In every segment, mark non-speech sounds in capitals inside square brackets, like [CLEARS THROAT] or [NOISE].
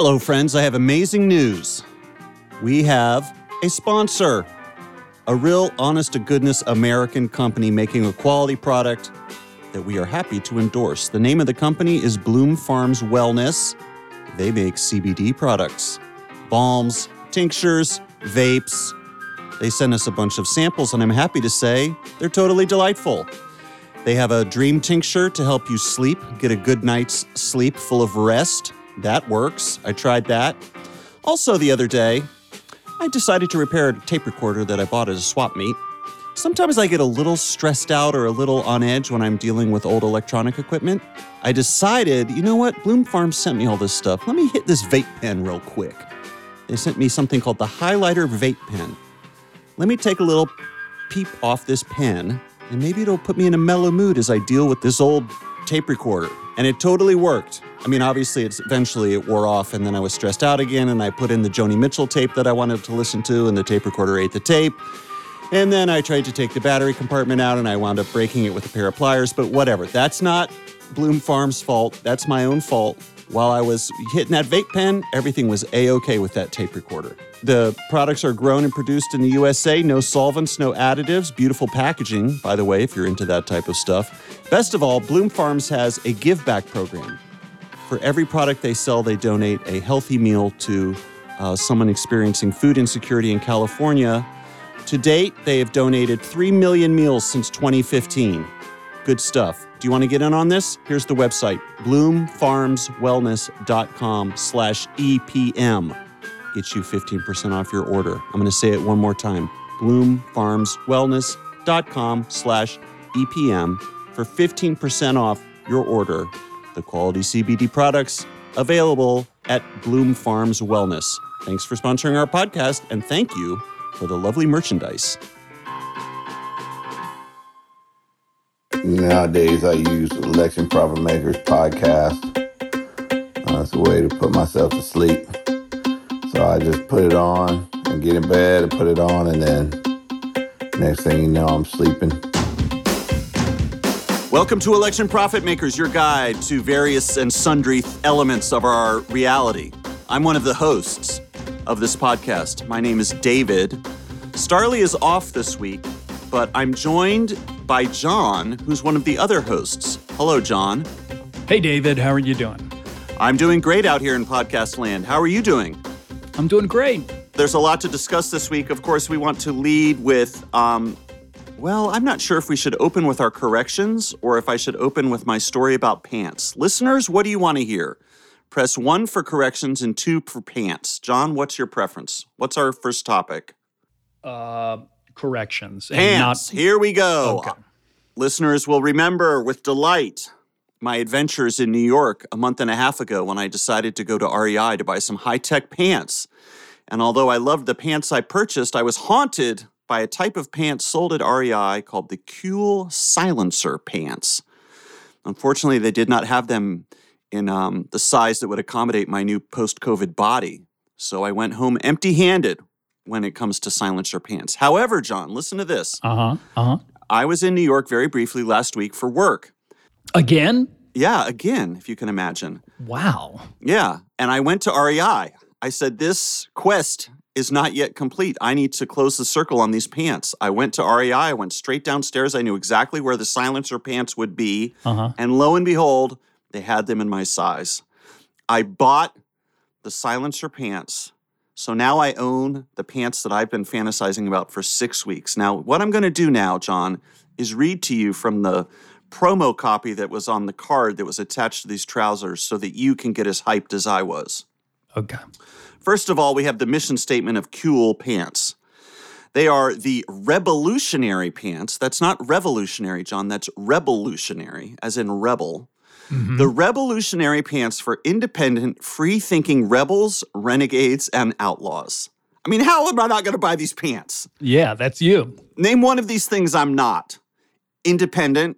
Hello, friends. I have amazing news. We have a sponsor, a real honest to goodness American company making a quality product that we are happy to endorse. The name of the company is Bloom Farms Wellness. They make CBD products, balms, tinctures, vapes. They sent us a bunch of samples, and I'm happy to say they're totally delightful. They have a dream tincture to help you sleep, get a good night's sleep full of rest. That works. I tried that. Also, the other day, I decided to repair a tape recorder that I bought at a swap meet. Sometimes I get a little stressed out or a little on edge when I'm dealing with old electronic equipment. I decided, you know what? Bloom Farms sent me all this stuff. Let me hit this vape pen real quick. They sent me something called the Highlighter Vape Pen. Let me take a little peep off this pen, and maybe it'll put me in a mellow mood as I deal with this old tape recorder. And it totally worked. I mean, obviously, it's eventually it wore off, and then I was stressed out again, and I put in the Joni Mitchell tape that I wanted to listen to, and the tape recorder ate the tape. And then I tried to take the battery compartment out, and I wound up breaking it with a pair of pliers. But whatever, that's not Bloom Farms' fault. That's my own fault. While I was hitting that vape pen, everything was a okay with that tape recorder. The products are grown and produced in the USA, no solvents, no additives, beautiful packaging, by the way, if you're into that type of stuff. Best of all, Bloom Farms has a give back program. For every product they sell, they donate a healthy meal to uh, someone experiencing food insecurity in California. To date, they have donated 3 million meals since 2015. Good stuff. Do you want to get in on this? Here's the website, bloomfarmswellness.com slash EPM. Get you 15% off your order. I'm going to say it one more time, bloomfarmswellness.com slash EPM for 15% off your order. The quality CBD products available at Bloom Farms Wellness. Thanks for sponsoring our podcast, and thank you for the lovely merchandise. Nowadays, I use Election Profit Makers podcast. Uh, it's a way to put myself to sleep. So I just put it on and get in bed and put it on, and then next thing you know, I'm sleeping. Welcome to Election Profit Makers, your guide to various and sundry elements of our reality. I'm one of the hosts of this podcast. My name is David. Starlee is off this week, but I'm joined by John, who's one of the other hosts. Hello, John. Hey, David. How are you doing? I'm doing great out here in podcast land. How are you doing? I'm doing great. There's a lot to discuss this week. Of course, we want to lead with, um, well, I'm not sure if we should open with our corrections or if I should open with my story about pants. Listeners, what do you want to hear? Press one for corrections and two for pants. John, what's your preference? What's our first topic? Uh, corrections. Pants. Not, Here we go. Okay. Listeners will remember with delight my adventures in New York a month and a half ago when I decided to go to REI to buy some high tech pants. And although I loved the pants I purchased, I was haunted by a type of pants sold at REI called the Kuhl Silencer pants. Unfortunately, they did not have them in um, the size that would accommodate my new post COVID body. So I went home empty handed when it comes to silencer pants. However, John, listen to this. Uh huh. Uh huh. I was in New York very briefly last week for work. Again? Yeah, again, if you can imagine. Wow. Yeah. And I went to REI. I said, This quest is not yet complete. I need to close the circle on these pants. I went to REI. I went straight downstairs. I knew exactly where the silencer pants would be. Uh-huh. And lo and behold, they had them in my size. I bought the silencer pants. So now I own the pants that I've been fantasizing about for six weeks. Now, what I'm going to do now, John, is read to you from the promo copy that was on the card that was attached to these trousers so that you can get as hyped as I was. Okay. First of all, we have the mission statement of Kuhl Pants. They are the revolutionary pants. That's not revolutionary, John. That's revolutionary, as in rebel. Mm-hmm. The revolutionary pants for independent, free thinking rebels, renegades, and outlaws. I mean, how am I not going to buy these pants? Yeah, that's you. Name one of these things I'm not. Independent,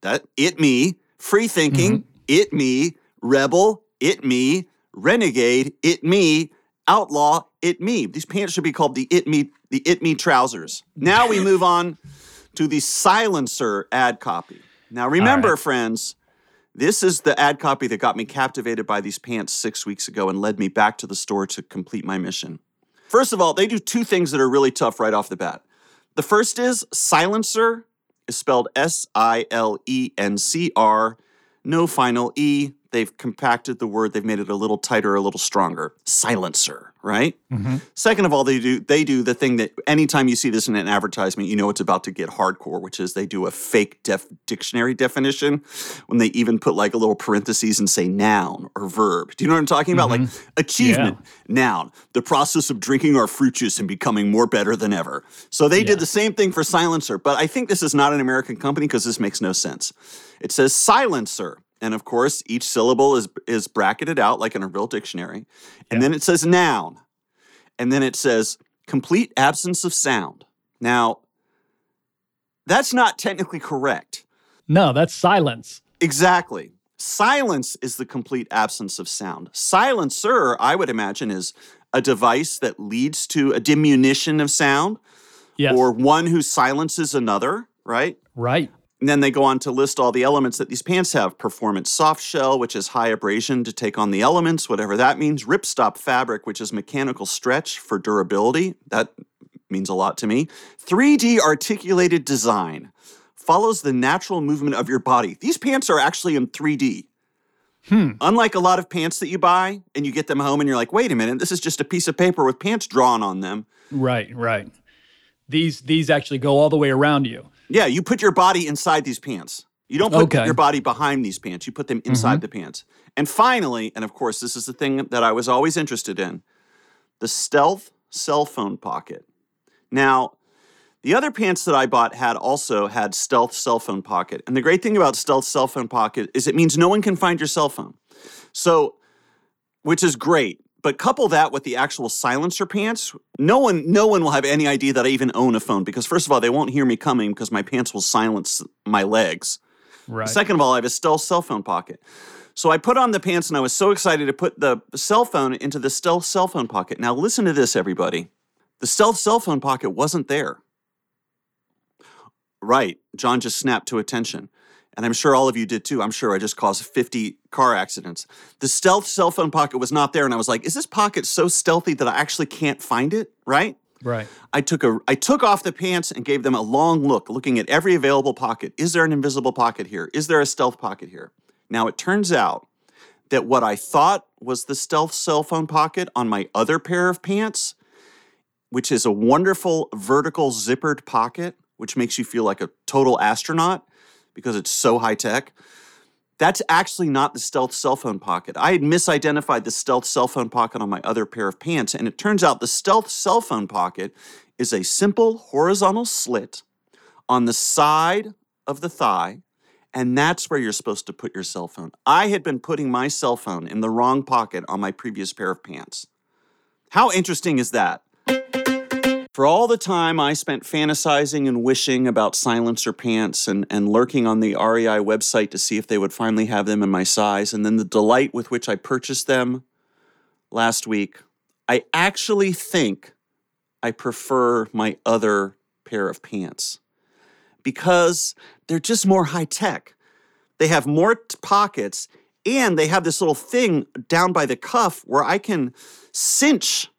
that it me, free thinking, mm-hmm. it me, rebel, it me, renegade, it me, outlaw, it me. These pants should be called the it me, the it me trousers. Now we move on to the silencer ad copy. Now remember, right. friends, This is the ad copy that got me captivated by these pants six weeks ago and led me back to the store to complete my mission. First of all, they do two things that are really tough right off the bat. The first is silencer is spelled S I L E N C R, no final E. They've compacted the word, they've made it a little tighter, a little stronger. Silencer, right? Mm-hmm. Second of all, they do they do the thing that anytime you see this in an advertisement, you know it's about to get hardcore, which is they do a fake def dictionary definition when they even put like a little parentheses and say noun or verb. Do you know what I'm talking about? Mm-hmm. Like achievement, noun, the process of drinking our fruit juice and becoming more better than ever. So they Yeah. did the same thing for silencer, but I think this is not an American company because this makes no sense. It says silencer. And of course, each syllable is is bracketed out like in a real dictionary. And then it says noun. And then it says complete absence of sound. Now, that's not technically correct. No, that's silence. Exactly. Silence is the complete absence of sound. Silencer, I would imagine, is a device that leads to a diminution of sound Yes. or one who silences another, right? right. And then they go on to list all the elements that these pants have performance soft shell, which is high abrasion to take on the elements, whatever that means. Ripstop fabric, which is mechanical stretch for durability. That means a lot to me. 3D articulated design follows the natural movement of your body. These pants are actually in 3D. Hmm. Unlike a lot of pants that you buy and you get them home and you're like, wait a minute, this is just a piece of paper with pants drawn on them. Right, right. These these actually go all the way around you. Yeah, you put your body inside these pants. You don't put Okay. your body behind these pants. You put them inside mm-hmm. the pants. And finally, and of course, this is the thing that I was always interested in the stealth cell phone pocket. Now, the other pants that I bought had also had stealth cell phone pocket. And the great thing about stealth cell phone pocket is it means no one can find your cell phone. So, which is great. But couple that with the actual silencer pants, no one no one will have any idea that I even own a phone because first of all, they won't hear me coming because my pants will silence my legs. Right. Second of all, I have a stealth cell phone pocket. So I put on the pants and I was so excited to put the cell phone into the stealth cell phone pocket. Now listen to this, everybody. The stealth cell phone pocket wasn't there. Right. John just snapped to attention. And I'm sure all of you did too. I'm sure I just caused 50 car accidents. The stealth cell phone pocket was not there. And I was like, is this pocket so stealthy that I actually can't find it? Right? right. I took a I took off the pants and gave them a long look, looking at every available pocket. Is there an invisible pocket here? Is there a stealth pocket here? Now it turns out that what I thought was the stealth cell phone pocket on my other pair of pants, which is a wonderful vertical zippered pocket, which makes you feel like a total astronaut because it's so high tech. That's actually not the stealth cell phone pocket. I had misidentified the stealth cell phone pocket on my other pair of pants, and it turns out the stealth cell phone pocket is a simple horizontal slit on the side of the thigh, and that's where you're supposed to put your cell phone. I had been putting my cell phone in the wrong pocket on my previous pair of pants. How interesting is that? For all the time I spent fantasizing and wishing about silencer pants and, and lurking on the REI website to see if they would finally have them in my size, and then the delight with which I purchased them last week, I actually think I prefer my other pair of pants because they're just more high tech. They have more t- pockets and they have this little thing down by the cuff where I can cinch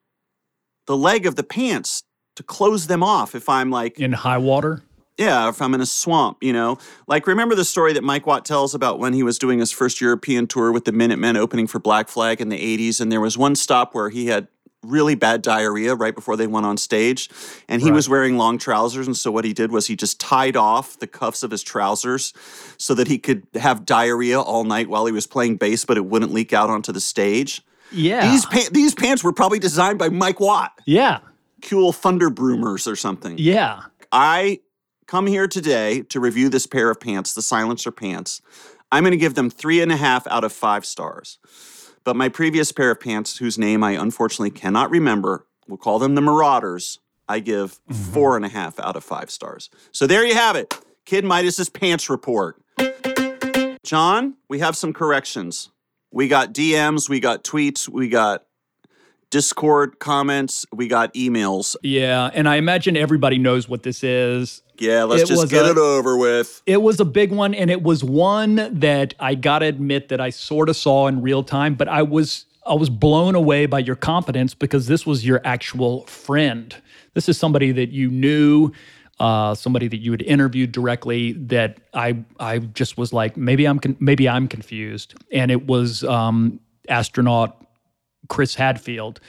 the leg of the pants to close them off if I'm like In high water. yeah, if I'm in a swamp, you know. Like, remember the story that Mike Watt tells about when he was doing his first European tour with the Minutemen opening for Black Flag in the 80s? And there was one stop where he had really bad diarrhea right before they went on stage. And he was wearing long trousers. And so what he did was he just tied off the cuffs of his trousers so that he could have diarrhea all night while he was playing bass, but it wouldn't leak out onto the stage. Yeah. These, pa- these pants were probably designed by Mike Watt, yeah. Cool Thunder Broomers or something. Yeah. I come here today to review this pair of pants, the silencer pants. I'm going to give them three and a half out of five stars. But my previous pair of pants, whose name I unfortunately cannot remember, we'll call them the Marauders, I give mm-hmm. four and a half out of five stars. So there you have it. Kid Midas's pants report. John, we have some corrections. We got DMs, we got tweets, we got Discord comments, we got emails. Yeah, and I imagine everybody knows what this is. Yeah, let's It just get a- it over with. It was a big one, and it was one that I gotta admit that I sort of saw in real time, but I was I was blown away by your confidence because this was your actual friend. This is somebody that you knew, uh, somebody that you had interviewed directly. That I I just was like maybe I'm con- maybe I'm confused, and it was um, astronaut Chris Hadfield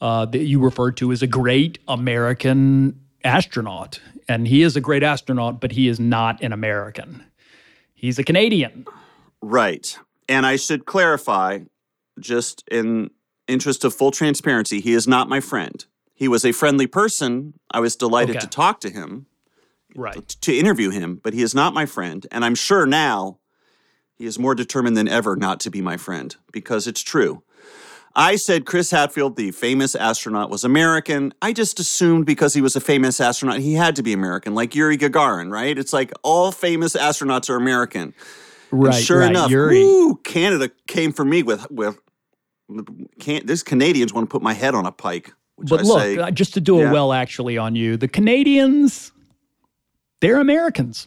uh, that you referred to as a great American astronaut. And he is a great astronaut, but he is not an American. He's a Canadian. Right. And I should clarify, just in interest of full transparency, he is not my friend. He was a friendly person. I was delighted Okay. to talk to him, Right. to interview him, but he is not my friend. And I'm sure now he is more determined than ever not to be my friend because it's true. I said Chris Hadfield, the famous astronaut, was American. I just assumed because he was a famous astronaut, he had to be American, like Yuri Gagarin, right? It's like all famous astronauts are American. And Right. sure right. enough, Yuri. woo, Canada came for me with with. Can, this Canadians want to put my head on a pike, But I look, say, uh, just to do yeah. a well actually on you, the Canadians, they're Americans.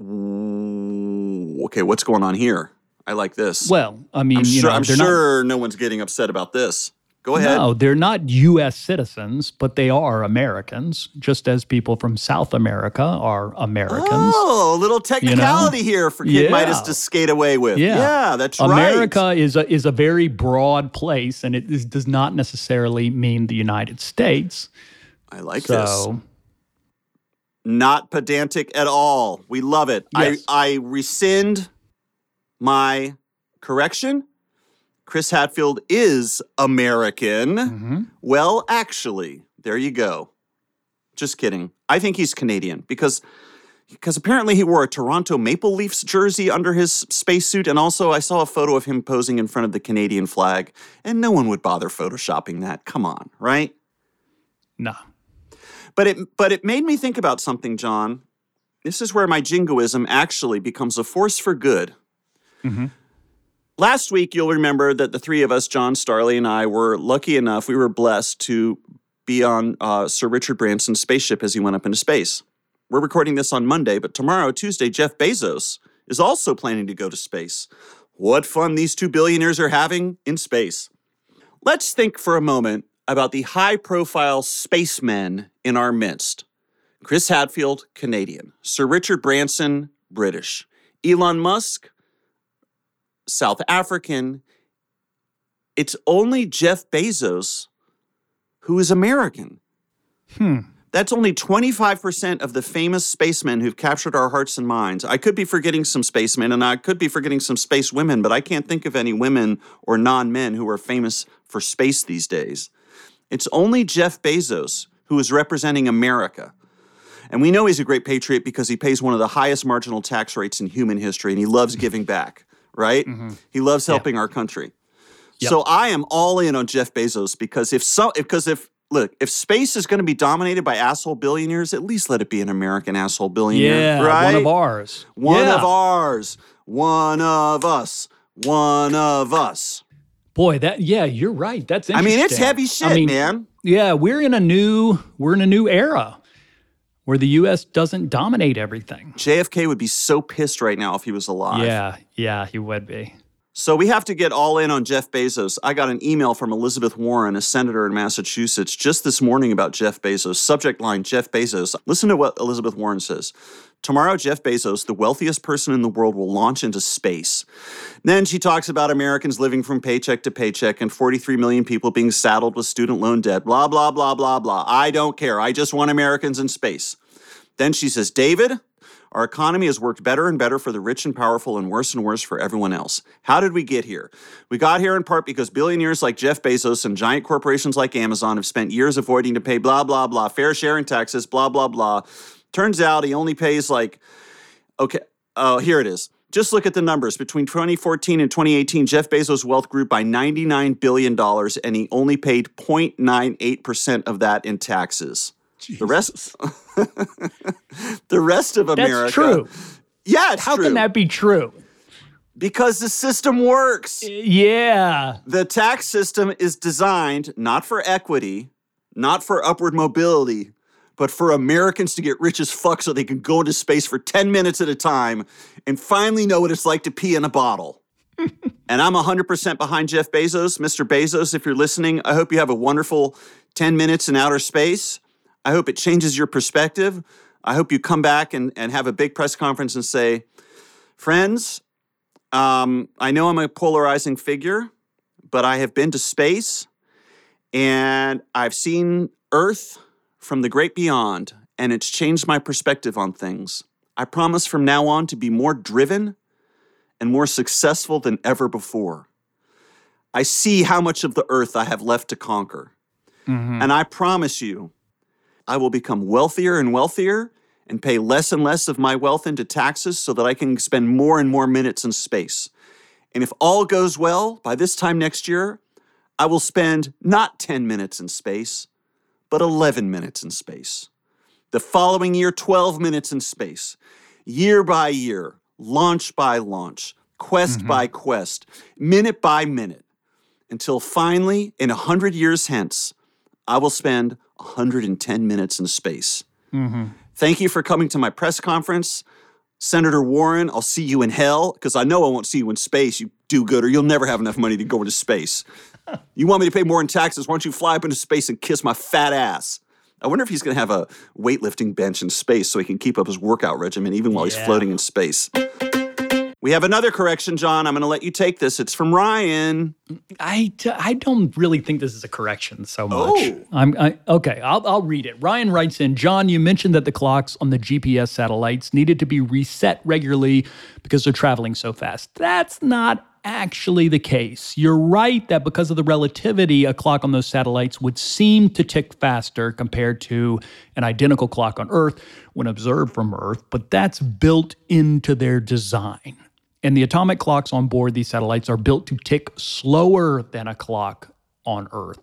Okay, what's going on here? I like this. Well, I mean, I'm you sure. know, I'm sure no one's getting upset about this. Go ahead. No, they're not U.S. citizens, but they are Americans, just as people from South America are Americans. Oh, a little technicality here for Kid Yeah. Midas to skate away with. Yeah. that's right. America right. is a, is a very broad place, and it is, does not necessarily mean the United States. I like this. So, Not pedantic at all. We love it. Yes. I, I rescind my correction. Chris Hadfield is American. mhm. Well, actually, there you go. Just kidding. I think he's Canadian because because apparently he wore a Toronto Maple Leafs jersey under his spacesuit, and also I saw a photo of him posing in front of the Canadian flag, and no one would bother photoshopping that. Come on, right? no. But it but it made me think about something, John. This is where my jingoism actually becomes a force for good. Mhm. Last week, you'll remember that the three of us, John Starlee and I, were lucky enough, we were blessed to be on uh, Sir Richard Branson's spaceship as he went up into space. We're recording this on Monday, but tomorrow, Tuesday, Jeff Bezos is also planning to go to space. What fun these two billionaires are having in space. Let's think for a moment about the high profile spacemen in our midst. Chris Hadfield, Canadian. Sir Richard Branson, British. Elon Musk, South African. It's only Jeff Bezos who is American. Hmm. That's only 25% of the famous spacemen who've captured our hearts and minds. I could be forgetting some spacemen and I could be forgetting some space women, but I can't think of any women or non men who are famous for space these days. It's only Jeff Bezos who is representing America. And we know he's a great patriot because he pays one of the highest marginal tax rates in human history and he loves giving back, right? Mm-hmm. He loves helping our country. So I am all in on Jeff Bezos because if so because if look, if space is going to be dominated by asshole billionaires, at least let it be an American asshole billionaire, Yeah, right? one of ours. One Yeah. of ours. One of us. One of us. Boy, that yeah, you're right. That's I mean, it's heavy shit, I mean, man. Yeah, we're in a new we're in a new era where the U.S. doesn't dominate everything. JFK would be so pissed right now if he was alive. Yeah, yeah, he would be. So we have to get all in on Jeff Bezos. I got an email from Elizabeth Warren, a senator in Massachusetts, just this morning about Jeff Bezos. Subject line Jeff Bezos. Listen to what Elizabeth Warren says. Tomorrow, Jeff Bezos, the wealthiest person in the world, will launch into space. Then she talks about Americans living from paycheck to paycheck and 43 million people being saddled with student loan debt. Blah, blah, blah, blah, blah. I don't care. I just want Americans in space. Then she says, David, our economy has worked better and better for the rich and powerful and worse and worse for everyone else. How did we get here? We got here in part because billionaires like Jeff Bezos and giant corporations like Amazon have spent years avoiding to pay blah, blah, blah, fair share in taxes, blah, blah, blah. Turns out he only pays like, okay, oh, here it is. Just look at the numbers. Between 2014 and 2018, Jeff Bezos' wealth grew by $99 billion, and he only paid 0.98% of that in taxes. The rest, [LAUGHS] the rest of America. That's true. Yeah, it's How true. can that be true? Because the system works. Yeah. The tax system is designed not for equity, not for upward mobility, but for Americans to get rich as fuck so they can go into space for 10 minutes at a time and finally know what it's like to pee in a bottle. [LAUGHS] and I'm 100% behind Jeff Bezos. Mr. Bezos, if you're listening, I hope you have a wonderful 10 minutes in outer space. I hope it changes your perspective. I hope you come back and, and have a big press conference and say, Friends, um, I know I'm a polarizing figure, but I have been to space and I've seen Earth from the great beyond, and it's changed my perspective on things. I promise from now on to be more driven and more successful than ever before. I see how much of the earth I have left to conquer. Mm-hmm. And I promise you, I will become wealthier and wealthier and pay less and less of my wealth into taxes so that I can spend more and more minutes in space. And if all goes well, by this time next year, I will spend not 10 minutes in space, but 11 minutes in space. The following year, 12 minutes in space. Year by year, launch by launch, quest mm-hmm. by quest, minute by minute, until finally, in 100 years hence, I will spend 110 minutes in space. Mm-hmm. Thank you for coming to my press conference. Senator Warren, I'll see you in hell because I know I won't see you in space, you do good, or You'll never have enough money to go into space. [LAUGHS] You want me to pay more in taxes? Why don't you fly up into space and kiss my fat ass? I wonder if he's going to have a weightlifting bench in space so he can keep up his workout regimen even while he's floating in space. We have another correction, John. I'm going to let you take this. It's from Ryan. I, I don't really think this is a correction so much. Oh. I'm I, okay. I'll I'll read it. Ryan writes in, John, you mentioned that the clocks on the GPS satellites needed to be reset regularly because they're traveling so fast. That's not actually the case. You're right that because of the relativity, a clock on those satellites would seem to tick faster compared to an identical clock on Earth when observed from Earth, but that's built into their design. And the atomic clocks on board these satellites are built to tick slower than a clock on Earth.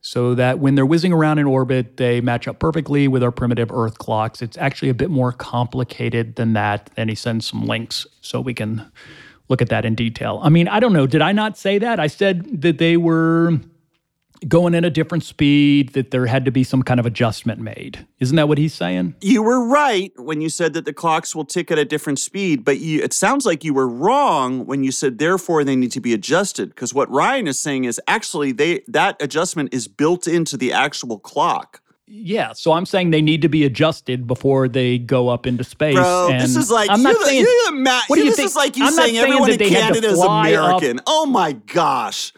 So that when they're whizzing around in orbit, they match up perfectly with our primitive Earth clocks. It's actually a bit more complicated than that. And he sends some links so we can look at that in detail. I mean, I don't know. Did I not say that? I said that they were going at a different speed, that there had to be some kind of adjustment made. Isn't that what he's saying? You were right when you said that the clocks will tick at a different speed, but you, it sounds like you were wrong when you said therefore they need to be adjusted. Because what Ryan is saying is actually they that adjustment is built into the actual clock. Yeah, so I'm saying they need to be adjusted before they go up into space. Bro, and this is like I'm you're not the, saying the ma- What do you this think? is like you I'm saying saying everyone in they had to Canada is fly up- American. Oh my gosh.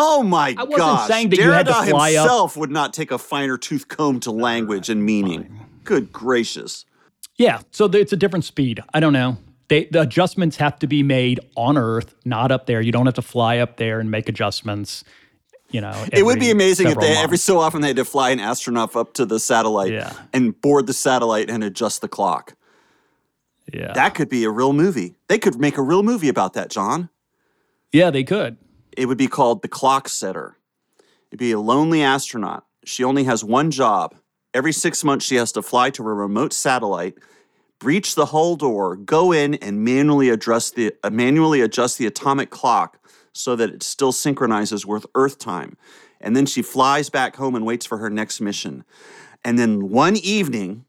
Oh my I wasn't gosh. saying that you had to Derrida fly up- himself would not take a finer tooth comb to language and meaning. Good gracious. Yeah, so it's a different speed. I don't know. They, the adjustments have to be made on Earth, not up there. You don't have to fly up there and make adjustments. You know, It would be amazing if several they every so often they had to fly an astronaut up to the satellite Yeah. and board the satellite and adjust the clock. Yeah, That could be a real movie. They could make a real movie about that, John. yeah, they could. It would be called The Clock Setter. It'd be a lonely astronaut. She only has one job. Every six months, she has to fly to a remote satellite, breach the hull door, go in, and manually adjust the uh, manually adjust the atomic clock so that it still synchronizes with Earth time. And then she flies back home and waits for her next mission. And then one evening,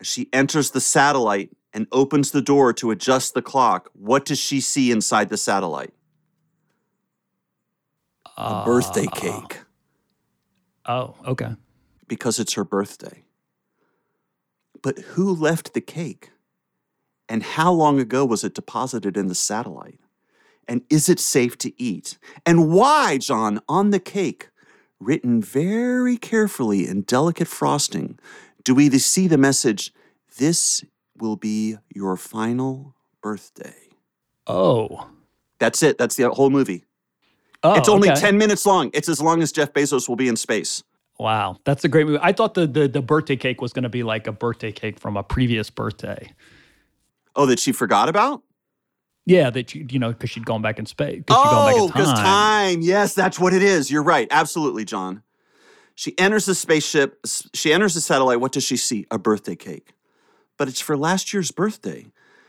as she enters the satellite and opens the door to adjust the clock, what does she see inside the satellite? A birthday cake Oh, okay. because it's her birthday. But who left the cake? And how long ago was it deposited in the satellite? And is it safe to eat? And why, John, on the cake, written very carefully in delicate frosting, do we see the message, This will be your final birthday? Oh, That's it. That's the whole movie. Oh, it's only okay. 10 minutes long. It's as long as Jeff Bezos will be in space. Wow, that's a great movie. I thought the the, the birthday cake was going to be like a birthday cake from a previous birthday. Oh, that she forgot about? Yeah, that you you know because she'd gone back in space. 'cause she'd gone back in Oh, because time. time. Yes, that's what it is. You're right. Absolutely, John. She enters the spaceship. She enters the satellite. What does she see? A birthday cake. But it's for last year's birthday.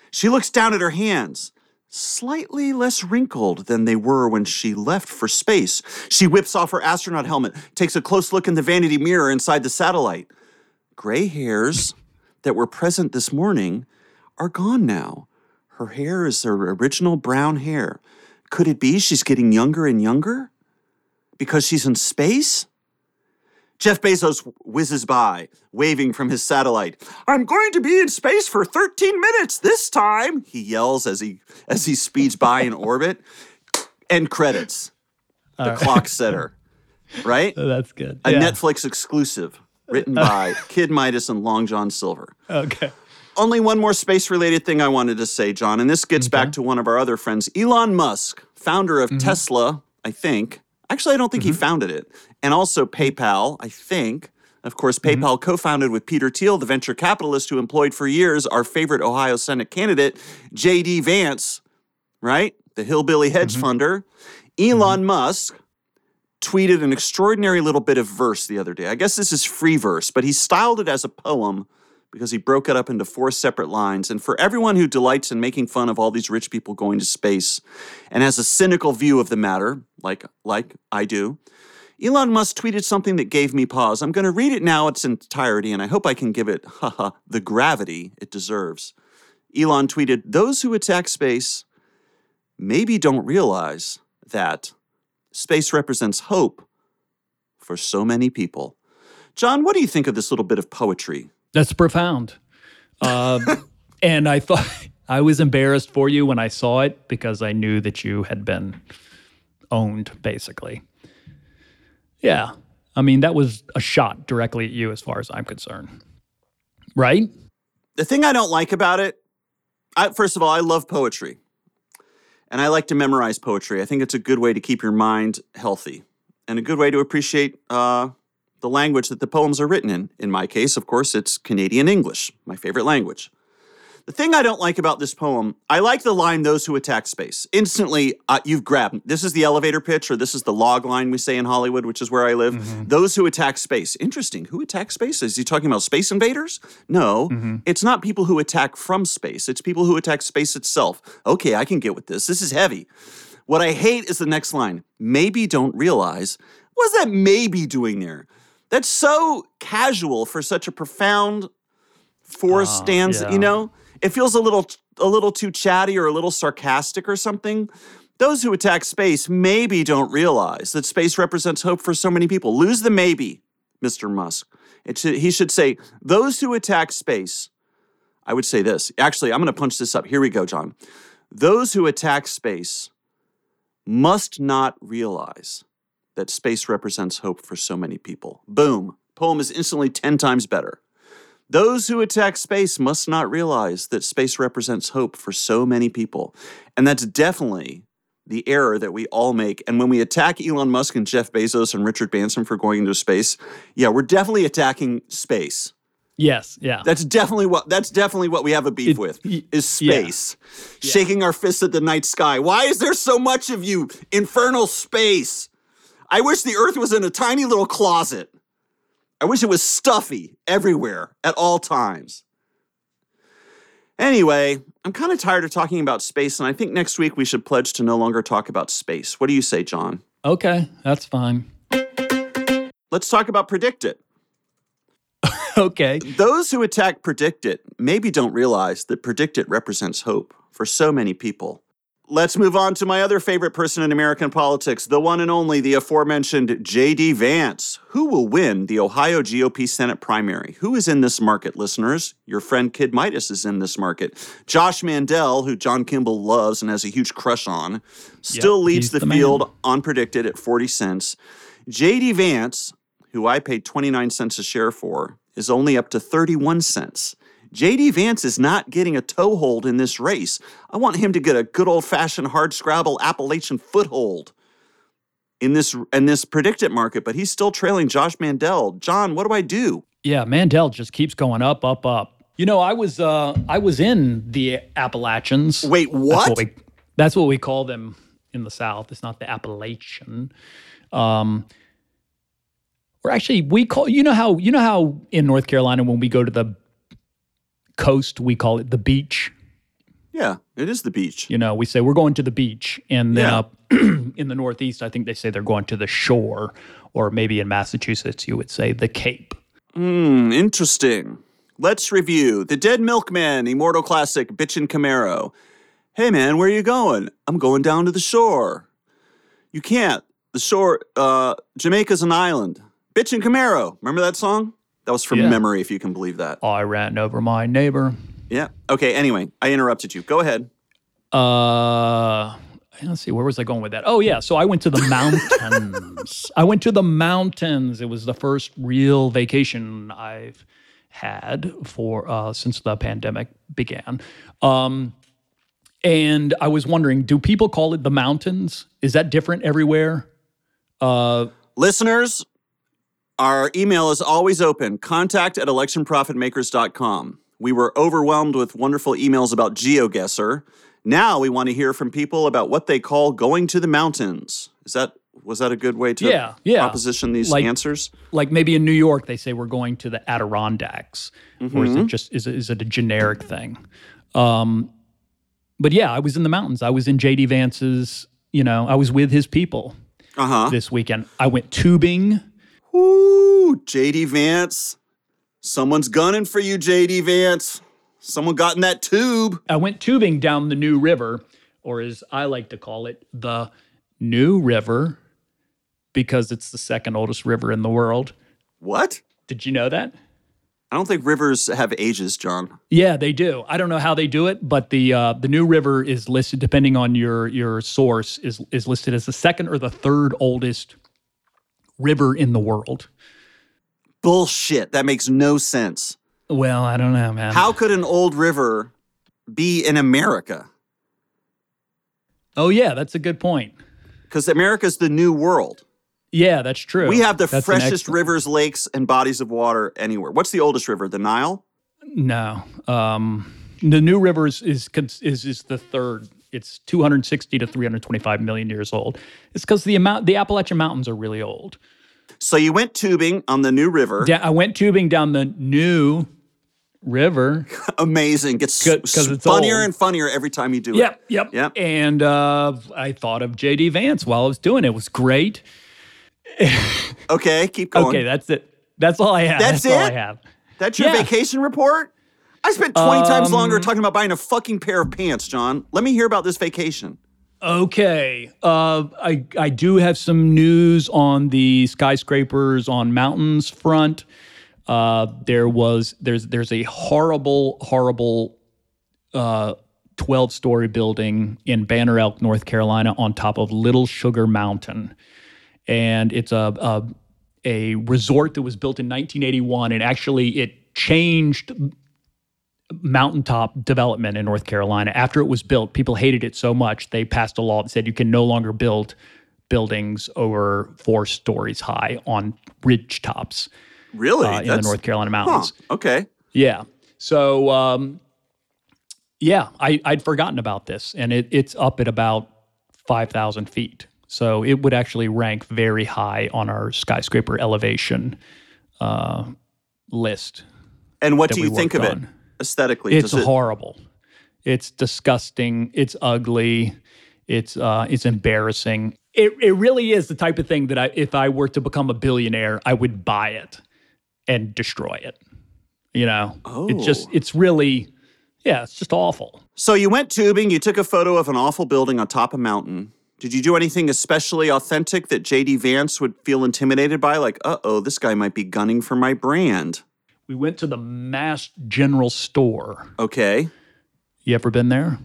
She looks down at her hands. Slightly less wrinkled than they were when she left for space. She whips off her astronaut helmet, takes a close look in the vanity mirror inside the satellite. Gray hairs that were present this morning are gone now. Her hair is her original brown hair. Could it be she's getting younger and younger? Because she's in space? Jeff Bezos whizzes by, waving from his satellite. I'm going to be in space for 13 minutes this time, he yells as he as he speeds by in orbit. End credits. The right. clock setter. Right? [LAUGHS] That's good. A yeah. Netflix exclusive written by [LAUGHS] Kid Midas and Long John Silver. Okay. Only one more space related thing I wanted to say, John, and this gets okay. back to one of our other friends, Elon Musk, founder of mm-hmm. Tesla, I think. Actually, I don't think mm-hmm. he founded it. And also PayPal, I think. Of course, mm-hmm. PayPal mm-hmm. co founded with Peter Thiel, the venture capitalist who employed for years our favorite Ohio Senate candidate, J.D. Vance, right? The hillbilly hedge mm-hmm. funder. Elon mm-hmm. Musk tweeted an extraordinary little bit of verse the other day. I guess this is free verse, but he styled it as a poem because he broke it up into four separate lines. And for everyone who delights in making fun of all these rich people going to space and has a cynical view of the matter, like, like I do, Elon Musk tweeted something that gave me pause. I'm going to read it now its entirety, and I hope I can give it, haha, the gravity it deserves. Elon tweeted, Those who attack space maybe don't realize that space represents hope for so many people. John, what do you think of this little bit of poetry that's profound. Uh, [LAUGHS] and I thought I was embarrassed for you when I saw it because I knew that you had been owned, basically. Yeah. I mean, that was a shot directly at you as far as I'm concerned. Right? The thing I don't like about it, I, first of all, I love poetry. And I like to memorize poetry. I think it's a good way to keep your mind healthy and a good way to appreciate uh, the language that the poems are written in. In my case, of course, it's Canadian English, my favorite language. The thing I don't like about this poem, I like the line, those who attack space. Instantly, uh, you've grabbed, this is the elevator pitch, or this is the log line we say in Hollywood, which is where I live. Mm-hmm. Those who attack space. Interesting. Who attacks space? Is he talking about space invaders? No, mm-hmm. it's not people who attack from space, it's people who attack space itself. Okay, I can get with this. This is heavy. What I hate is the next line maybe don't realize. What's that maybe doing there? That's so casual for such a profound four uh, stanza, yeah. you know? It feels a little a little too chatty or a little sarcastic or something. Those who attack space maybe don't realize that space represents hope for so many people. Lose the maybe, Mr. Musk. Should, he should say, those who attack space, I would say this. Actually, I'm going to punch this up. Here we go, John. Those who attack space must not realize that space represents hope for so many people. Boom. Poem is instantly 10 times better. Those who attack space must not realize that space represents hope for so many people. And that's definitely the error that we all make. And when we attack Elon Musk and Jeff Bezos and Richard Branson for going into space, yeah, we're definitely attacking space. Yes, yeah. That's definitely what that's definitely what we have a beef it, with is space. Yeah. Shaking our fists at the night sky. Why is there so much of you? Infernal space. I wish the earth was in a tiny little closet. I wish it was stuffy everywhere at all times. Anyway, I'm kind of tired of talking about space, and I think next week we should pledge to no longer talk about space. What do you say, John? Okay, that's fine. Let's talk about PredictIt. [LAUGHS] okay. Those who attack PredictIt maybe don't realize that PredictIt represents hope for so many people. Let's move on to my other favorite person in American politics, the one and only, the aforementioned J.D. Vance. Who will win the Ohio GOP Senate primary? Who is in this market, listeners? Your friend Kid Midas is in this market. Josh Mandel, who John Kimball loves and has a huge crush on, still yep, leads the, the field on PredictIt at 40 cents. J.D. Vance, who I paid 29 cents a share for, is only up to 31 cents. JD Vance is not getting a toehold in this race. I want him to get a good old fashioned hard scrabble Appalachian foothold in this in this PredictIt market, but he's still trailing Josh Mandel. John, what do I do? Yeah, Mandel just keeps going up, up, up. You know, I was uh I was in the Appalachians. Wait, what? That's what we, that's what we call them in the South. It's not the Appalachian. Um, or actually, we call you know how you know how in North Carolina when we go to the coast, we call it the beach. Yeah, it is the beach. You know, we say we're going to the beach, and then Yeah. up [CLEARS THROAT] in the Northeast, I think they say they're going to the shore, or maybe in Massachusetts, you would say the Cape. Hmm, interesting. Let's review The Dead Milkmen, Immortal Classic, Bitchin' Camaro. Hey man, where are you going? I'm going down to the shore. You can't. The shore, uh, Jamaica's an island. Bitchin' Camaro. Remember that song? That was from Yeah. memory, if you can believe that. I ran over my neighbor. Yeah. Okay, anyway, I interrupted you. Go ahead. Uh, let's see, where was I going with that? Oh yeah, so I went to the [LAUGHS] mountains. I went to the mountains. It was the first real vacation I've had for uh, since the pandemic began. Um, and I was wondering, do people call it the mountains? Is that different everywhere? Uh, Listeners, our email is always open contact at electionprofitmakers.com. We were overwhelmed with wonderful emails about GeoGuessr. Now we want to hear from people about what they call going to the mountains. Is that was that a good way to Yeah, yeah. proposition these Like- answers? like maybe in New York, they say we're going to the Adirondacks, or Mm-hmm. is it just is it, is it a generic thing? Um, but yeah, I was in the mountains. I was in JD Vance's. You know, I was with his people Uh huh. this weekend. I went tubing. Ooh, JD Vance. Someone's gunning for you, JD Vance. Someone got in that tube. I went tubing down the New River, or as I like to call it, the New River, because it's the second oldest river in the world. What? Did you know that? I don't think rivers have ages, John. Yeah, they do. I don't know how they do it, but the uh, the New River is listed, depending on your your source, is is listed as the second or the third oldest river in the world. Bullshit. That makes no sense. Well, I don't know, man. How could an old river be in America? Oh yeah, that's a good point. Because America's the new world. Yeah, that's true. We have the That's freshest rivers, lakes, and bodies of water anywhere. What's the oldest river? The Nile? No, um, the New River is is is, is the third. It's 260 to 325 million years old. It's because the amount the Appalachian Mountains are really old. So you went tubing on the new river. Yeah, I went tubing down the New River. [LAUGHS] Amazing. Gets 'cause it's funnier and funnier every time you do Yep, it. yep, Yep. And uh, I thought of JD Vance while I was doing it. It was great. Okay, keep going. Okay, that's it. That's all I have. That's all I have. That's your Yeah. vacation report? I spent 20 times longer Um, talking about buying a fucking pair of pants, John. Let me hear about this vacation. Okay. Uh, I I do have some news on the skyscrapers on mountains front. Uh, there was there's there's a horrible horrible uh, 12 story building in Banner Elk, North Carolina, on top of Little Sugar Mountain, and it's a, a a resort that was built in 1981, and actually it changed mountaintop development in North Carolina. After it was built, people hated it so much they passed a law that said you can no longer build buildings over four stories high on ridge tops Really? uh, in the North Carolina Huh. mountains. Okay. Yeah. So, um, yeah, I, I'd forgotten about this, and it, it's up at about 5,000 feet. So it would actually rank very high on our skyscraper elevation uh, list. And what do you think of worked it on. Aesthetically? It's it- horrible. It's disgusting. It's ugly. It's uh, it's embarrassing. It it really is the type of thing that I, if I were to become a billionaire, I would buy it and destroy it. You know, it's just Oh. it's really, yeah, it's just awful. So you went tubing, you took a photo of an awful building on top of a mountain. Did you do anything especially authentic that JD Vance would feel intimidated by? Like, uh oh, this guy might be gunning for my brand. We went to the Mast General Store. Okay. You ever been there?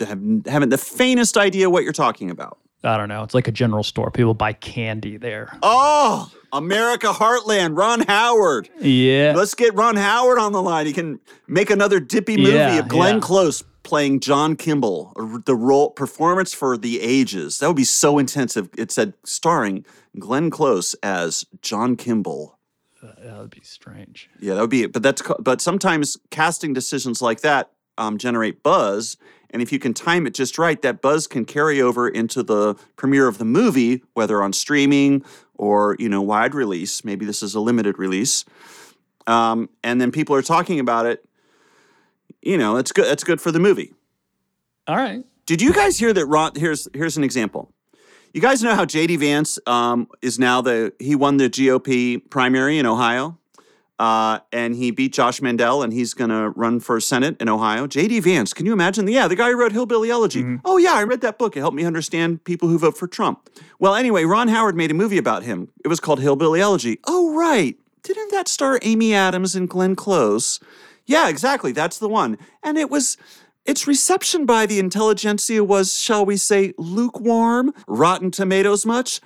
Haven't the faintest idea what you're talking about. I don't know. It's like a general store. People buy candy there. Oh, America Heartland, Ron Howard. Yeah. Let's get Ron Howard on the line. He can make another dippy movie Yeah, of Glenn yeah. Close playing John Kimball, the role performance for the ages. That would be so intensive. It said starring Glenn Close as John Kimball. That would be strange. Yeah, that would be it. But that's but sometimes casting decisions like that um, generate buzz, and if you can time it just right, that buzz can carry over into the premiere of the movie, whether on streaming or you know wide release. Maybe this is a limited release, um, and then people are talking about it. You know, it's good. It's good for the movie. All right. Did you guys hear that Ron here's here's an example. You guys know how JD Vance um, is now the he won the GOP primary in Ohio? Uh, and he beat Josh Mandel, and he's going to run for Senate in Ohio. J.D. Vance, can you imagine? Yeah, the guy who wrote Hillbilly Elegy. Mm-hmm. Oh, yeah, I read that book. It helped me understand people who vote for Trump. Well, anyway, Ron Howard made a movie about him. It was called Hillbilly Elegy. Oh, right. Didn't that star Amy Adams and Glenn Close? Yeah, exactly. That's the one. And it was. Its reception by the intelligentsia was, shall we say, lukewarm. Rotten Tomatoes much?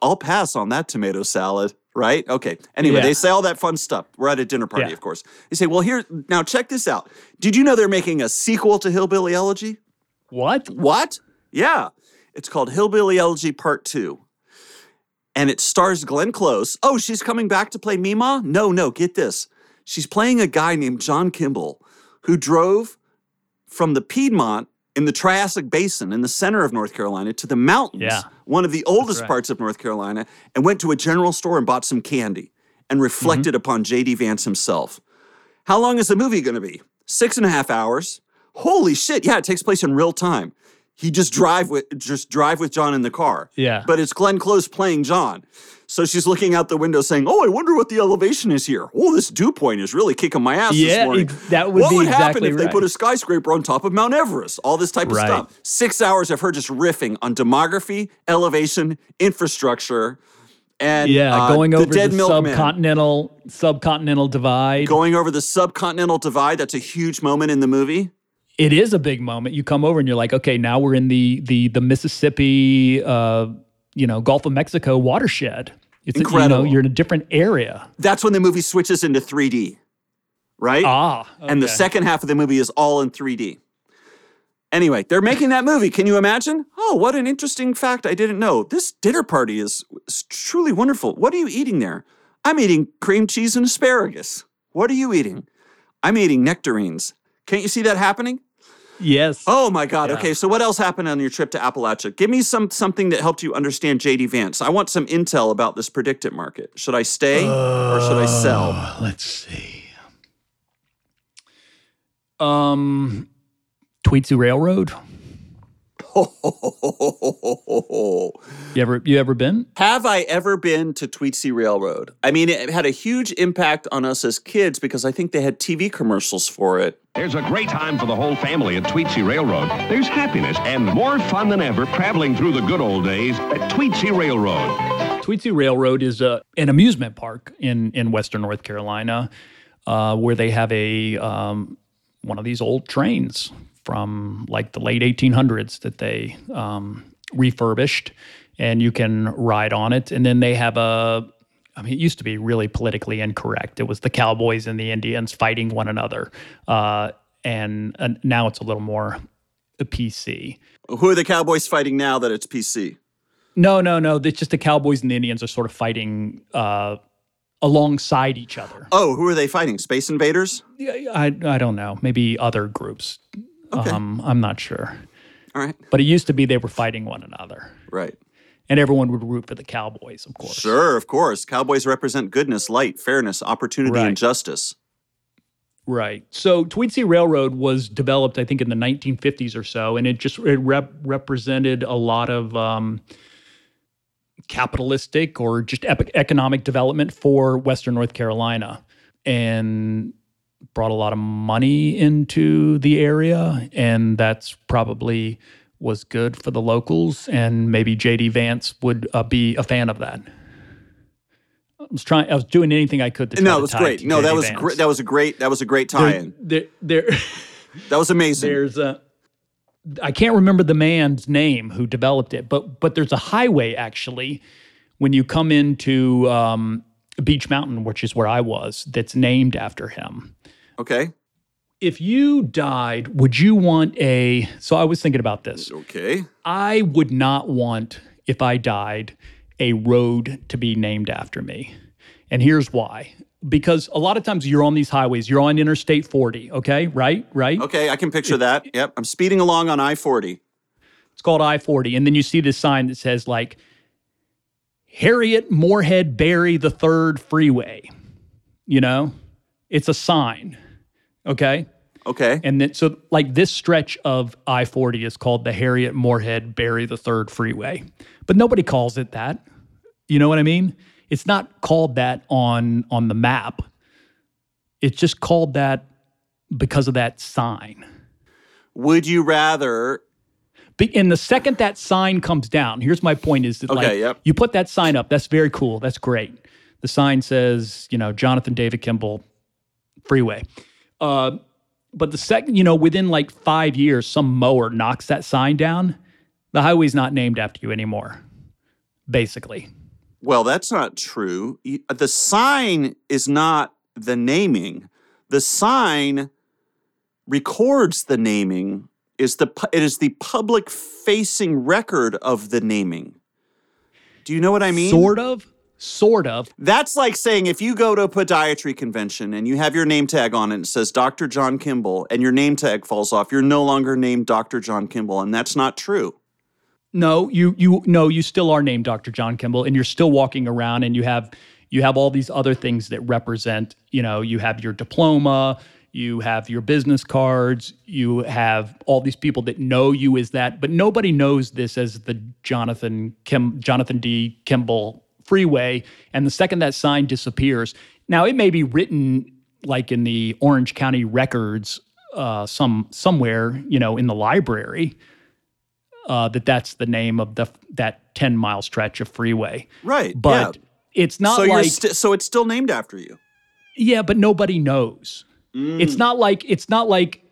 I'll pass on that tomato salad right? Okay. Anyway, Yeah. they say all that fun stuff. We're at a dinner party, Yeah. of course. They say, well, here, now check this out. Did you know they're making a sequel to Hillbilly Elegy? What? What? Yeah. It's called Hillbilly Elegy Part 2. And it stars Glenn Close. Oh, she's coming back to play Mamaw? No, no, get this. She's playing a guy named John Kimball who drove from the Piedmont in the Triassic Basin in the center of North Carolina to the mountains, Yeah. one of the oldest right. parts of North Carolina, and went to a general store and bought some candy and mm-hmm. reflected upon J.D. Vance himself. How long is the movie going to be? Six and a half hours. Holy shit! Yeah, it takes place in real time. He just drive with just drive with John in the car. Yeah. but it's Glenn Close playing John. So she's looking out the window saying, "Oh, I wonder what the elevation is here. Oh, this dew point is really kicking my ass this Yeah, morning. ex- that would what would happen exactly if they put a skyscraper on top of Mount Everest? All this type of Right. stuff. Six hours of her just riffing on demography, elevation, infrastructure, and Yeah, uh, going the over the, Dead Milkmen. subcontinental subcontinental divide. Going over the subcontinental divide. That's a huge moment in the movie. It is a big moment. You come over and you're like, okay, now we're in the the the Mississippi, uh, you know, Gulf of Mexico watershed. It's a- Incredible. you know, you're in a different area. That's when the movie switches into 3D, right? Ah, And the second half of the movie is all in 3D. Anyway, they're making that movie. Can you imagine? Oh, what an interesting fact I didn't know. This dinner party is, is truly wonderful. What are you eating there? I'm eating cream cheese and asparagus. What are you eating? I'm eating nectarines. Can't you see that happening? Yes. Oh my God. Okay, so what else happened on your trip to Appalachia? Give me some something that helped you understand JD Vance. I want some intel about this PredictIt market. Should I stay or should I sell? Uh, let's see. Um, Tweetsie Railroad. [LAUGHS] You ever you ever been? Have I ever been to Tweetsie Railroad? I mean, it had a huge impact on us as kids because I think they had TV commercials for it. There's a great time for the whole family at Tweetsie Railroad. There's happiness and more fun than ever traveling through the good old days at Tweetsie Railroad. Tweetsie Railroad is a, an amusement park in, in Western North Carolina uh, where they have a um, one of these old trains from like the late 1800s that they um, refurbished, and you can ride on it. And then they have a I mean, it used to be really politically incorrect. It was the cowboys and the Indians fighting one another, uh, and, and now it's a little more PC. Who are the Cowboys fighting now that it's PC? No, no, no. It's just the Cowboys and the Indians are sort of fighting uh, alongside each other. Oh, who are they fighting? Space Invaders? Yeah, I, I don't know. Maybe other groups. Um, I'm not sure. All right. But it used to be they were fighting one another. Right. And everyone would root for the Cowboys, of course. Sure, of course. Cowboys represent goodness, light, fairness, opportunity, and justice. Right. So Tweetsie Railroad was developed, I think, in the 1950s or so, and it just it rep- represented a lot of um, capitalistic or just epic economic development for Western North Carolina, and brought a lot of money into the area, and that's probably was good for the locals, and maybe JD Vance would uh, be a fan of that. I was trying. I was doing anything I could to. No, it was great. No, that was great. That was a great. That was a great tie-in. There, there, [LAUGHS] That was amazing. there's a. I can't remember the man's name who developed it, but but there's a highway actually when you come into um, Beach Mountain, which is where I was, that's named after him. Okay. If you died, would you want a? So I was thinking about this. Okay. I would not want, if I died, a road to be named after me. And here's why. Because a lot of times you're on these highways, you're on Interstate 40, okay? Right? Right? Okay, I can picture that. Yep. I'm speeding along on I-40. It's called I 40. And then you see this sign that says, like, Harriet Morehead Berry the Third Freeway. You know, it's a sign, okay? Okay. And then, so like this stretch of I 40 is called the Harriet Morehead Berry the Third Freeway, but nobody calls it that. You know what I mean? It's not called that on on the map. It's just called that because of that sign. Would you rather? But in the second that sign comes down, here's my point: is that Okay, like yep. you put that sign up, that's very cool, that's great. The sign says, you know, Jonathan David Kimball Freeway. Uh, but the second, you know, within like five years, some mower knocks that sign down, the highway's not named after you anymore. Basically, Well, that's not true. The sign is not the naming. The sign records the naming. Is the it is the public facing record of the naming. Do you know what I mean? sort of, sort of. That's like saying if you go to a podiatry convention and you have your name tag on it and it says Dr. John Kimball and your name tag falls off, you're no longer named Dr. John Kimball, and that's not true. No, you you no, you still are named Dr. John Kimball, and you're still walking around, and you have you have all these other things that represent. You know, you have your diploma, you have your business cards, you have all these people that know you as that, but nobody knows this as the Jonathan Kim Jonathan D. Kimball Freeway. And the second that sign disappears, now it may be written like in the Orange County records, uh, some somewhere, you know, in the library uh, that that's the name of the that 10 mile stretch of freeway. Right. But yeah. it's not so like st- so it's still named after you. yeah, but nobody knows. It's not like it's not like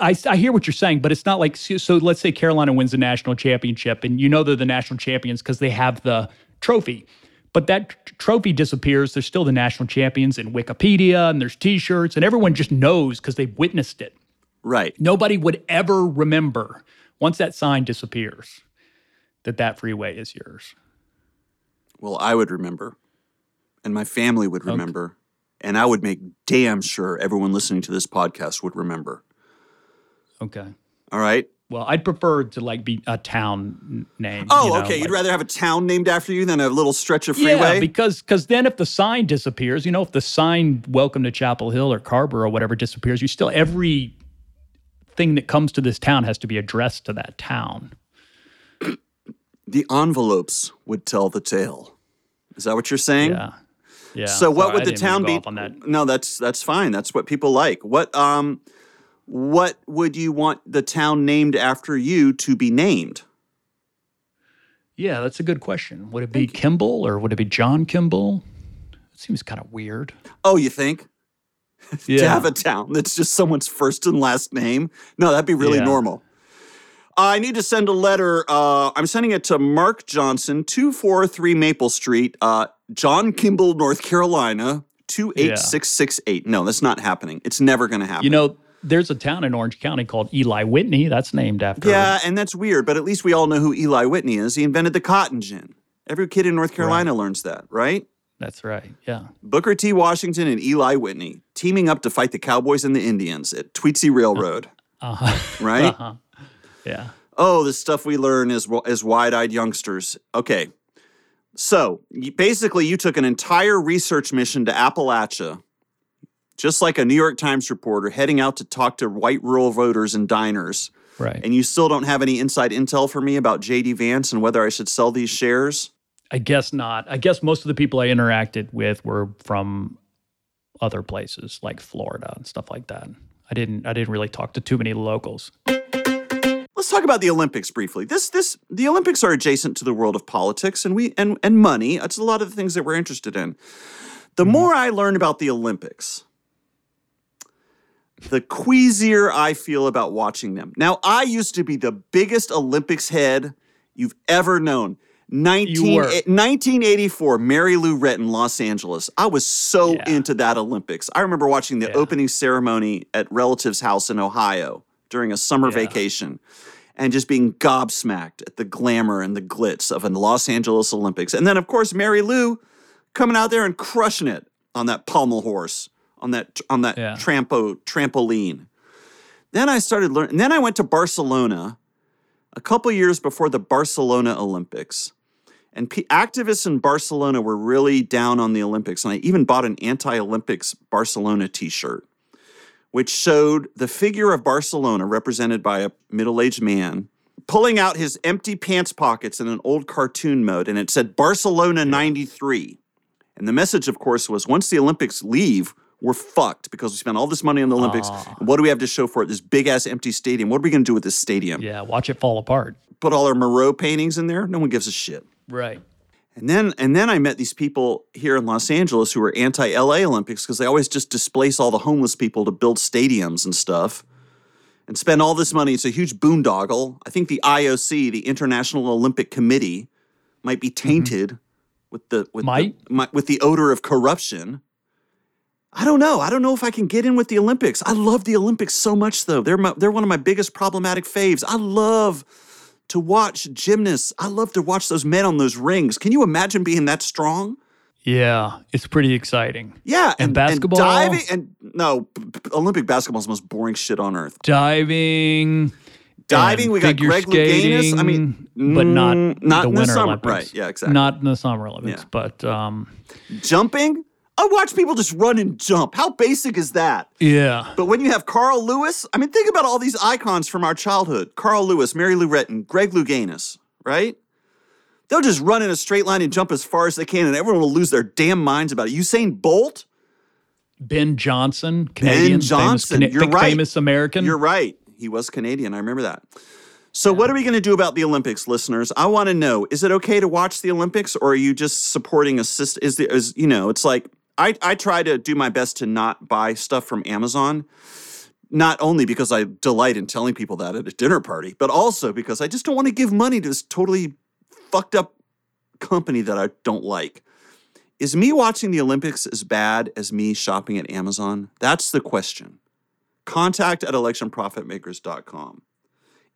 I, I hear what you're saying, but it's not like so, so let's say Carolina wins the national championship and you know they're the national champions because they have the trophy. But that t- trophy disappears. They're still the national champions in Wikipedia and there's t-shirts and everyone just knows because they've witnessed it. Right. Nobody would ever remember once that sign disappears that that freeway is yours. Well, I would remember, and my family would remember, and I would make damn sure everyone listening to this podcast would remember. Okay. All right. Well, I'd prefer to like be a town name. Oh, you know, okay. You'd rather have a town named after you than a little stretch of freeway. Yeah, because because then if the sign disappears, you know, if the sign "Welcome to Chapel Hill" or Carver or whatever disappears, you still every thing that comes to this town has to be addressed to that town. [CLEARS THROAT] the envelopes would tell the tale. Is that what you're saying? Yeah, yeah. So what Sorry, would the didn't mean to town be? off on that? No, that's that's fine. That's what people like. What um, what would you want the town named after you to be named? Yeah, that's a good question. Would it be Kimball or would it be John Kimball? It seems kind of weird. Oh, you think Yeah. [LAUGHS] to have a town that's just someone's first and last name? No, that'd be really Yeah. normal. I need to send a letter. Uh, I'm sending it to Mark Johnson, 243 Maple Street, uh, John Kimball, North Carolina, 28668. No, that's not happening. It's never going to happen. You know, there's a town in Orange County called Eli Whitney. That's named after. Yeah, and that's weird, but at least we all know who Eli Whitney is. He invented the cotton gin. Every kid in North Carolina learns that, right? That's right. Yeah. Booker T. Washington and Eli Whitney teaming up to fight the Cowboys and the Indians at Tweetsie Railroad, [LAUGHS] Uh-huh. right? uh-huh. Yeah. Oh, the stuff we learn as as wide-eyed youngsters. Okay, so basically, you took an entire research mission to Appalachia, just like a New York Times reporter heading out to talk to white rural voters and diners, Right. and you still don't have any inside intel for me about JD Vance and whether I should sell these shares. I guess not. I guess most of the people I interacted with were from other places like Florida and stuff like that. I didn't I didn't really talk to too many locals. Let's talk about the Olympics briefly. This this the Olympics are adjacent to the world of politics and we and and money. It's a lot of the things that we're interested in. The mm-hmm. more I learn about the Olympics, the queasier I feel about watching them. Now, I used to be the biggest Olympics head you've ever known. 19, were. 1984, Mary Lou Retton, Los Angeles. I was so Yeah. into that Olympics. I remember watching the Yeah. opening ceremony at relatives' house in Ohio during a summer Yeah. vacation and just being gobsmacked at the glamour and the glitz of a Los Angeles Olympics. And then, of course, Mary Lou coming out there and crushing it on that pommel horse, on that on that Yeah. trampo trampoline. Then I started learning. And then I went to Barcelona a couple years before the Barcelona Olympics. And p- activists in Barcelona were really down on the Olympics. And I even bought an anti Olympics Barcelona t shirt, which showed the figure of Barcelona represented by a middle aged man pulling out his empty pants pockets in an old cartoon mode, and it said Barcelona 93. And the message, of course, was once the Olympics leave, we're fucked because we spent all this money on the Olympics. And what do we have to show for it? This big ass empty stadium. What are we going to do with this stadium? Yeah, watch it fall apart. Put all our Miró paintings in there? No one gives a shit. Right. And then and then I met these people here in Los Angeles who were anti-LA Olympics because they always just displace all the homeless people to build stadiums and stuff and spend all this money. It's a huge boondoggle. I think the IOC, the International Olympic Committee, might be mm-hmm. tainted with the with Might? the, mi- with the odor of corruption. I don't know. I don't know if I can get in with the Olympics. I love the Olympics so much, though. They're my, they're one of my biggest problematic faves. I love to watch gymnasts. I love to watch those men on those rings. Can you imagine being that strong? Yeah, it's pretty exciting. Yeah, And basketball? diving, and no, Olympic basketball is the most boring shit on earth. Diving. Diving, we got Greg Louganis. I mean, but not mm, not the in the summer. Olympics. Right, yeah, exactly. Not in the Summer Olympics, Yeah. but um, Jumping, I watch people just run and jump. How basic is that? yeah, But when you have Carl Lewis, I mean, think about all these icons from our childhood: Carl Lewis, Mary Lou Retton, Greg Louganis, right? They'll just run in a straight line and jump as far as they can, and everyone will lose their damn minds about it. Usain Bolt, Ben Johnson, Canadian, Johnson, famous, you're right. famous American. You're right. He was Canadian. I remember that. So, what are we going to do about the Olympics, listeners? I want to know: Is it okay to watch the Olympics, or are you just supporting a system? Is the is you know? It's like I I try to do my best to not buy stuff from Amazon. Not only because I delight in telling people that at a dinner party, but also because I just don't want to give money to this totally fucked up company that I don't like. Is me watching the Olympics as bad as me shopping at Amazon? That's the question contact at electionprofitmakers.com.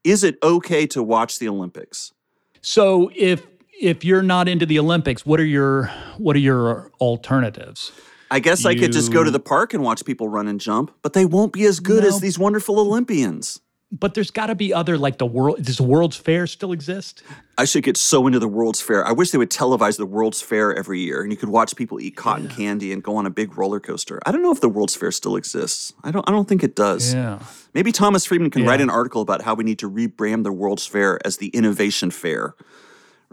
Is it okay to watch the Olympics? so if if you're not into the Olympics, what are your what are your alternatives? I guess I could just go to the park and watch people run and jump, but they won't be as good as these wonderful Olympians. But there's got to be other like the world. Does the World's Fair still exist? I should get so into the World's Fair. I wish they would televise the World's Fair every year and you could watch people eat cotton candy and go on a big roller coaster. I don't know if the World's Fair still exists. I don't I don't think it does. Yeah. Maybe Thomas Friedman can write an article about how we need to rebrand the World's Fair as the Innovation Fair.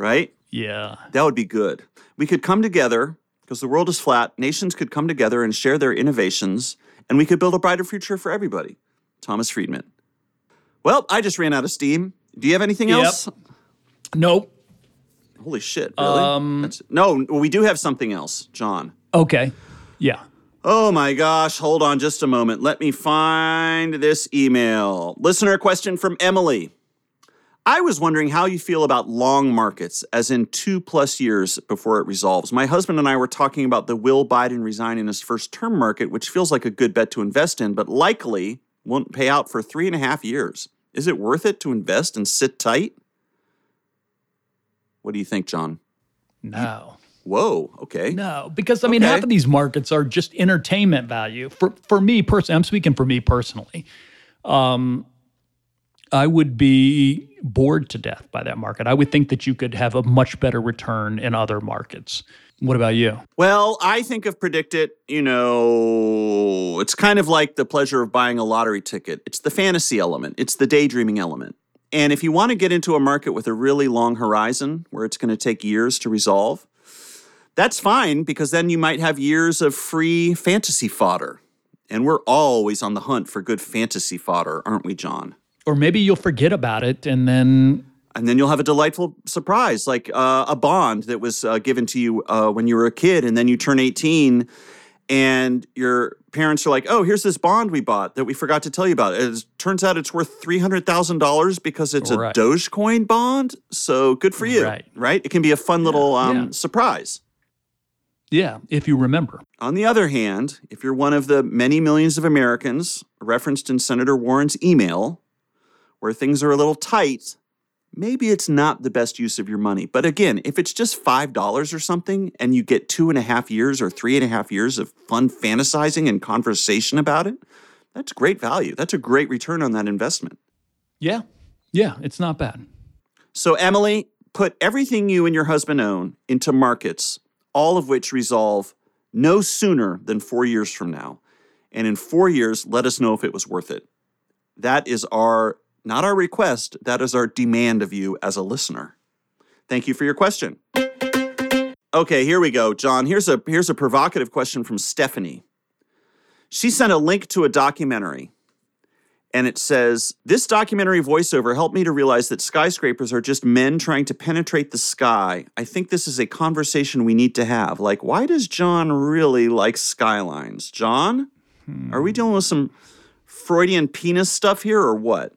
Right? Yeah. That would be good. We could come together because the world is flat. Nations could come together and share their innovations, and we could build a brighter future for everybody. Thomas Friedman. Well, I just ran out of steam. Do you have anything Yep. else? Nope. Holy shit! Really? Um, That's- no, we do have something else, John. Okay. Yeah. Oh my gosh, hold on just a moment. Let me find this email. Listener question from Emily. I was wondering how you feel about long markets, as in two plus years before it resolves. My husband and I were talking about the Will Biden resigning his first term market, which feels like a good bet to invest in, but likely won't pay out for three and a half years. Is it worth it to invest and sit tight? What do you think, John? No. Whoa, okay. No, because I mean, half of these markets are just entertainment value. For for me personally, I'm speaking for me personally. Um, I would be bored to death by that market. I would think that you could have a much better return in other markets. What about you? Well, I think of PredictIt, you know, it's kind of like the pleasure of buying a lottery ticket. It's the fantasy element, it's the daydreaming element. And if you want to get into a market with a really long horizon where it's going to take years to resolve, that's fine because then you might have years of free fantasy fodder. And we're always on the hunt for good fantasy fodder, aren't we, John? Or maybe you'll forget about it and then and then you'll have a delightful surprise like uh, a bond that was uh, given to you uh, when you were a kid and then you turn 18 and your parents are like oh here's this bond we bought that we forgot to tell you about it turns out it's worth $300000 because it's Right. a dogecoin bond so good for you Right. it can be a fun little um, yeah. surprise yeah, if you remember. on the other hand, if you're one of the many millions of Americans referenced in Senator Warren's email, where things are a little tight, maybe it's not the best use of your money. But again, if it's just $5 or something and you get two and a half years or three and a half years of fun fantasizing and conversation about it, that's great value. That's a great return on that investment. Yeah. Yeah, it's not bad. So, Emily, put everything you and your husband own into markets, all of which resolve no sooner than four years from now. And in four years, let us know if it was worth it. That is our, not our request, that is our demand of you as a listener. Thank you for your question. Okay, here we go, John. Here's a here's a provocative question from Stephanie. She sent a link to a documentary and it says this documentary voiceover helped me to realize that skyscrapers are just men trying to penetrate the sky i think this is a conversation we need to have like why does john really like skylines john hmm. are we dealing with some freudian penis stuff here or what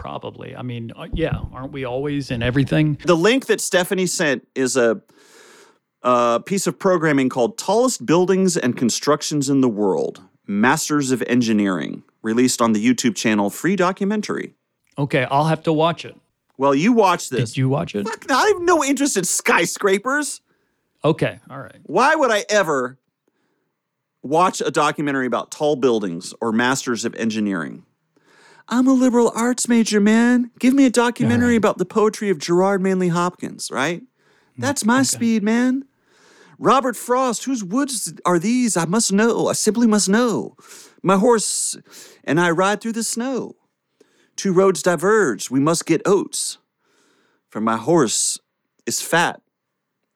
probably i mean uh, yeah aren't we always in everything the link that stephanie sent is a a piece of programming called Tallest Buildings and Constructions in the World Masters of Engineering, released on the YouTube channel Free Documentary. Okay, I'll have to watch it. Well, you watch this. Did you watch it? Fuck, I have no interest in skyscrapers. Okay, all right. Why would I ever watch a documentary about tall buildings or masters of engineering? I'm a liberal arts major, man. Give me a documentary right. about the poetry of Gerard Manley Hopkins, right? That's my okay. speed, man. Robert Frost, whose woods are these? I must know. I simply must know. My horse and I ride through the snow. Two roads diverge. We must get oats. For my horse is fat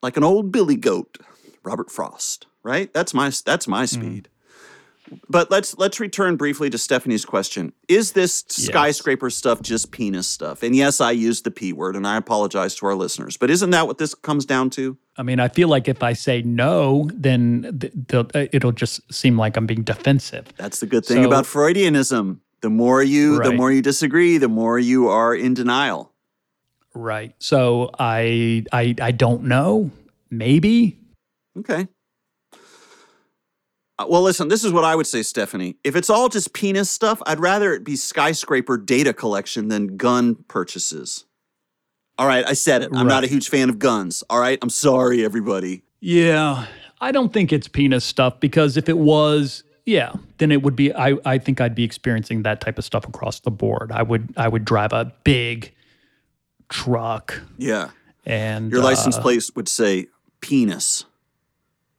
like an old billy goat. Robert Frost, right? That's my that's my hmm. speed. But let's let's return briefly to Stephanie's question. Is this yes. skyscraper stuff just penis stuff? And yes, I used the P word and I apologize to our listeners. But isn't that what this comes down to? I mean, I feel like if I say no, then the, the, uh, it'll just seem like I'm being defensive. That's the good thing so, about Freudianism. The more you right. the more you disagree, the more you are in denial. Right. So I I I don't know. Maybe. Okay. Uh, well, listen, this is what I would say, Stephanie. If it's all just penis stuff, I'd rather it be skyscraper data collection than gun purchases. All right, I said it. I'm right. not a huge fan of guns. All right, I'm sorry, everybody. Yeah, I don't think it's penis stuff because if it was, yeah, then it would be. I I think I'd be experiencing that type of stuff across the board. I would I would drive a big truck. Yeah, and your license uh, plate would say penis.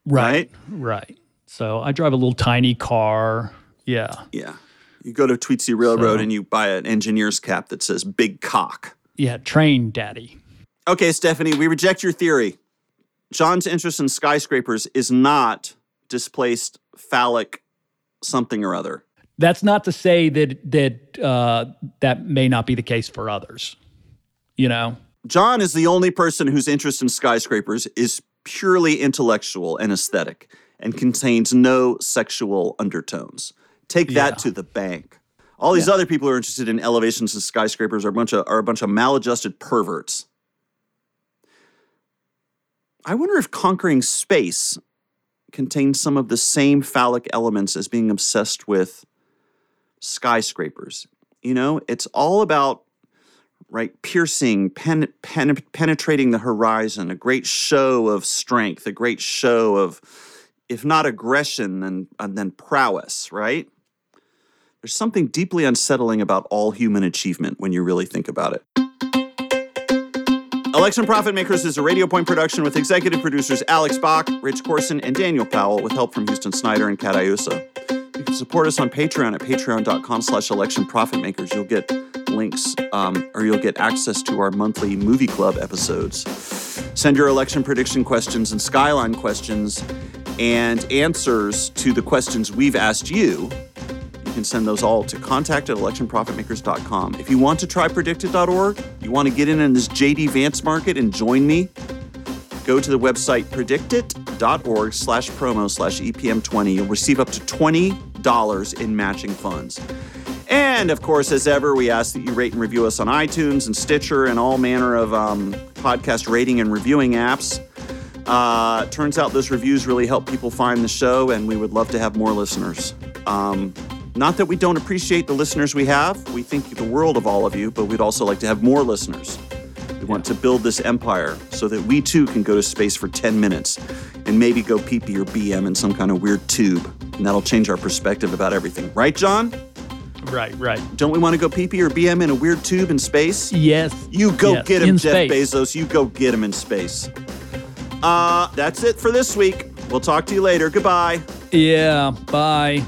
Right, right. right. So I drive a little tiny car. Yeah. Yeah. You go to Tweetsie Railroad so, and you buy an engineer's cap that says big cock. Yeah, train daddy. Okay, Stephanie, we reject your theory. John's interest in skyscrapers is not displaced phallic something or other. That's not to say that that uh, that may not be the case for others. You know, John is the only person whose interest in skyscrapers is purely intellectual and aesthetic and contains no sexual undertones. Take that yeah. to the bank. All these yeah. other people who are interested in elevations and skyscrapers are a bunch of are a bunch of maladjusted perverts. I wonder if conquering space contains some of the same phallic elements as being obsessed with skyscrapers. You know, it's all about right piercing, pen, pen, penetrating the horizon, a great show of strength, a great show of if not aggression, then, uh, then prowess, right? There's something deeply unsettling about all human achievement when you really think about it. Election Profit Makers is a Radio Point production with executive producers Alex Bach, Rich Corson, and Daniel Powell, with help from Houston Snyder and Kat. You can support us on Patreon at patreon.com slash election profit makers. You'll get links um, or you'll get access to our monthly movie club episodes. Send your election prediction questions and skyline questions and answers to the questions we've asked you. You can send those all to contact at electionprofitmakers.com. If you want to try predictit.org, you want to get in on this JD Vance market and join me, go to the website predictit.org slash promo slash EPM20. You'll receive up to $20 in matching funds. And of course, as ever, we ask that you rate and review us on iTunes and Stitcher and all manner of um, podcast rating and reviewing apps. Uh, turns out those reviews really help people find the show, and we would love to have more listeners. Um, not that we don't appreciate the listeners we have, we think the world of all of you, but we'd also like to have more listeners. We want to build this empire so that we too can go to space for 10 minutes and maybe go pee pee or BM in some kind of weird tube. And that'll change our perspective about everything. Right, John? Right, right. Don't we want to go pee pee or BM in a weird tube in space? Yes. You go yes. get him, in Jeff space. Bezos. You go get him in space. Uh, that's it for this week. We'll talk to you later. Goodbye. Yeah, bye.